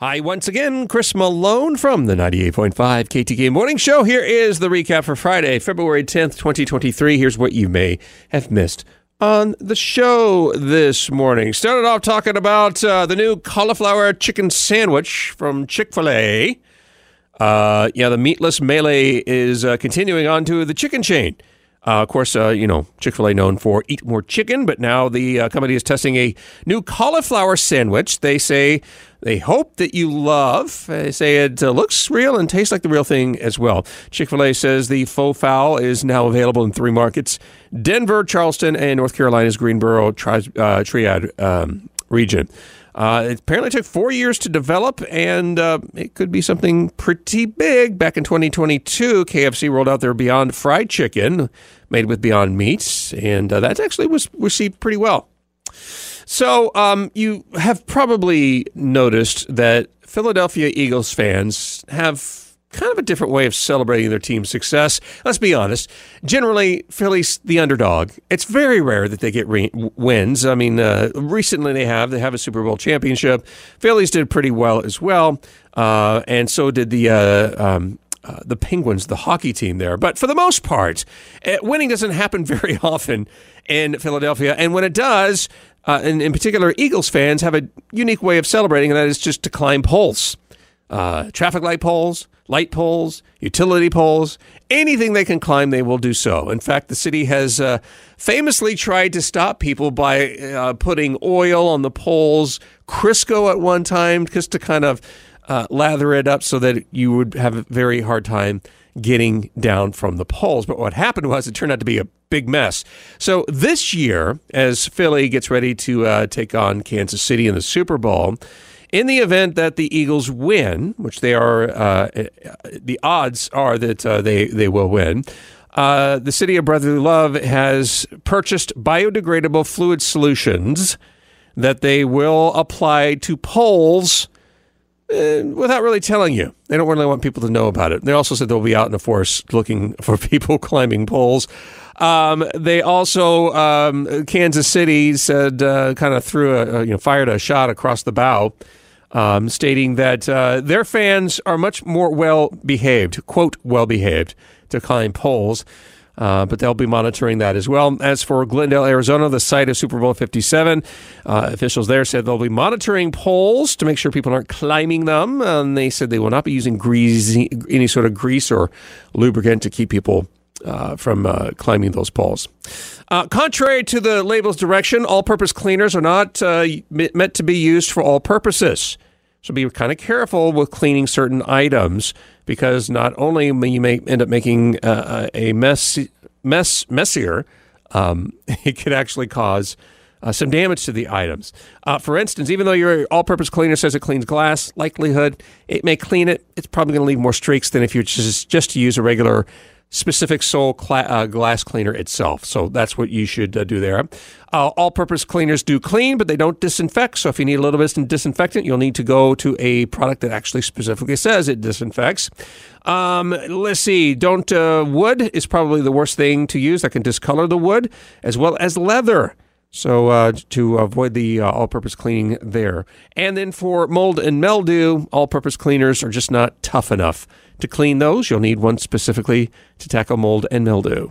Hi, once again, Chris Malone from the 98.5 KTK Morning Show. Here is the recap for Friday, February 10th, 2023. Here's what you may have missed on the show this morning. Started off talking about uh, the new cauliflower chicken sandwich from Chick fil A. Uh, yeah, the meatless melee is uh, continuing on to the chicken chain. Uh, of course, uh, you know, Chick fil A known for eat more chicken, but now the uh, company is testing a new cauliflower sandwich. They say they hope that you love. They say it uh, looks real and tastes like the real thing as well. Chick fil A says the faux fowl is now available in three markets Denver, Charleston, and North Carolina's Greensboro tri- uh, Triad um, region. Uh, it apparently took four years to develop, and uh, it could be something pretty big. Back in 2022, KFC rolled out their Beyond Fried Chicken, made with Beyond Meats, and uh, that actually was received pretty well. So, um, you have probably noticed that Philadelphia Eagles fans have kind of a different way of celebrating their team's success. Let's be honest. Generally, Philly's the underdog. It's very rare that they get re- wins. I mean, uh, recently they have. They have a Super Bowl championship. Phillies did pretty well as well, uh, and so did the. Uh, um, uh, the Penguins, the hockey team there. But for the most part, uh, winning doesn't happen very often in Philadelphia. And when it does, uh, and in particular, Eagles fans have a unique way of celebrating, and that is just to climb poles. Uh, traffic light poles, light poles, utility poles, anything they can climb, they will do so. In fact, the city has uh, famously tried to stop people by uh, putting oil on the poles, Crisco at one time, just to kind of uh, lather it up so that you would have a very hard time getting down from the poles. But what happened was it turned out to be a big mess. So this year, as Philly gets ready to uh, take on Kansas City in the Super Bowl, in the event that the Eagles win, which they are, uh, the odds are that uh, they they will win. Uh, the city of Brotherly Love has purchased biodegradable fluid solutions that they will apply to poles uh, without really telling you. They don't really want people to know about it. They also said they'll be out in the forest looking for people climbing poles. Um, they also, um, Kansas City said, uh, kind of threw a, you know, fired a shot across the bow, um, stating that uh, their fans are much more well behaved, quote, well behaved, to climb poles. Uh, but they'll be monitoring that as well. As for Glendale, Arizona, the site of Super Bowl 57, uh, officials there said they'll be monitoring poles to make sure people aren't climbing them. And they said they will not be using greasy, any sort of grease or lubricant to keep people uh, from uh, climbing those poles. Uh, contrary to the label's direction, all purpose cleaners are not uh, meant to be used for all purposes. So be kind of careful with cleaning certain items because not only may you may end up making uh, a mess, mess messier, um, it could actually cause uh, some damage to the items. Uh, for instance, even though your all-purpose cleaner says it cleans glass, likelihood it may clean it. It's probably going to leave more streaks than if you just just use a regular specific sole cla- uh, glass cleaner itself. So that's what you should uh, do there. Uh, all purpose cleaners do clean, but they don't disinfect. So if you need a little bit of disinfectant, you'll need to go to a product that actually specifically says it disinfects. Um, let's see. Don't uh, wood is probably the worst thing to use that can discolor the wood, as well as leather. So uh, to avoid the uh, all-purpose cleaning there, and then for mold and mildew, all-purpose cleaners are just not tough enough to clean those. You'll need one specifically to tackle mold and mildew.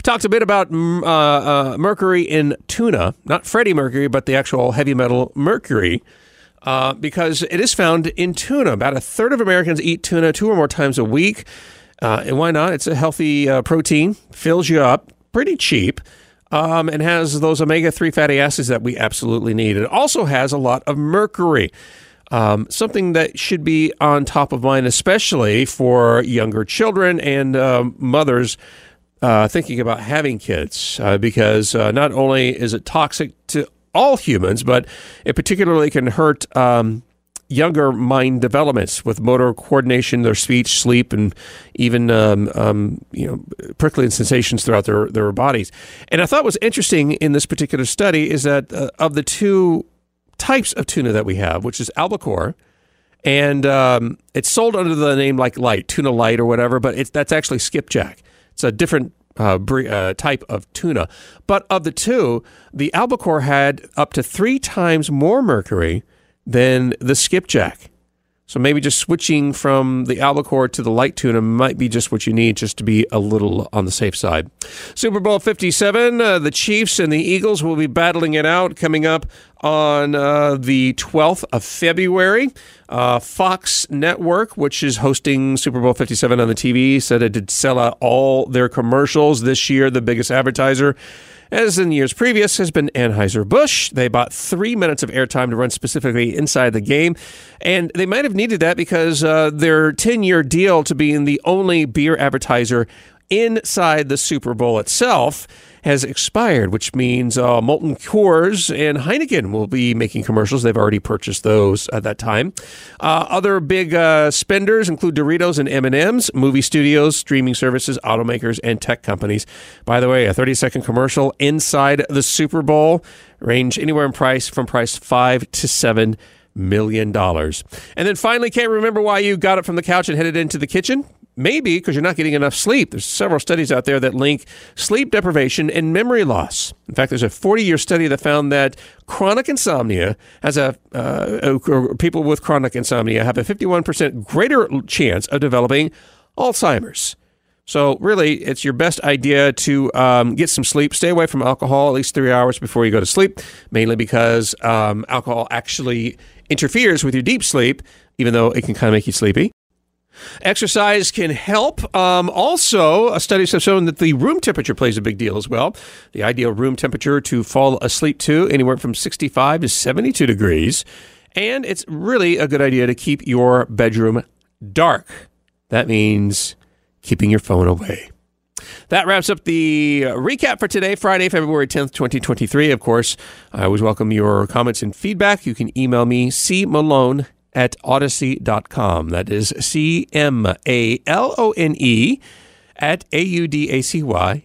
We talked a bit about uh, uh, mercury in tuna, not Freddie Mercury, but the actual heavy metal mercury. Uh, because it is found in tuna. About a third of Americans eat tuna two or more times a week. Uh, and why not? It's a healthy uh, protein, fills you up, pretty cheap, um, and has those omega 3 fatty acids that we absolutely need. It also has a lot of mercury. Um, something that should be on top of mind, especially for younger children and um, mothers uh, thinking about having kids, uh, because uh, not only is it toxic to all humans, but it particularly can hurt um, younger mind developments with motor coordination, their speech, sleep, and even um, um, you know prickling sensations throughout their their bodies. And I thought was interesting in this particular study is that uh, of the two types of tuna that we have, which is albacore, and um, it's sold under the name like light tuna light or whatever, but it's that's actually skipjack. It's a different uh, uh, type of tuna. But of the two, the albacore had up to three times more mercury than the skipjack. So maybe just switching from the albacore to the light tuna might be just what you need just to be a little on the safe side. Super Bowl 57, uh, the Chiefs and the Eagles will be battling it out coming up on uh, the 12th of February. Uh, Fox Network, which is hosting Super Bowl 57 on the TV, said it did sell out all their commercials this year, the biggest advertiser as in years previous, has been Anheuser-Busch. They bought three minutes of airtime to run specifically inside the game. And they might have needed that because uh, their 10 year deal to being the only beer advertiser inside the Super Bowl itself has expired, which means uh, Molson Coors and Heineken will be making commercials. They've already purchased those at that time. Uh, other big uh, spenders include Doritos and M&Ms, movie studios, streaming services, automakers, and tech companies. By the way, a 30-second commercial inside the Super Bowl range anywhere in price from price five to seven million dollars. And then finally, can't remember why you got up from the couch and headed into the kitchen? Maybe because you're not getting enough sleep. There's several studies out there that link sleep deprivation and memory loss. In fact, there's a 40 year study that found that chronic insomnia has a, uh, people with chronic insomnia have a 51% greater chance of developing Alzheimer's. So, really, it's your best idea to um, get some sleep. Stay away from alcohol at least three hours before you go to sleep, mainly because um, alcohol actually interferes with your deep sleep, even though it can kind of make you sleepy. Exercise can help. Um, also, studies have shown that the room temperature plays a big deal as well. The ideal room temperature to fall asleep to anywhere from 65 to 72 degrees. And it's really a good idea to keep your bedroom dark. That means keeping your phone away. That wraps up the recap for today, Friday, February 10th, 2023. Of course, I always welcome your comments and feedback. You can email me, cmalone at audacy.com. That is C M A L O N E at A U D A C Y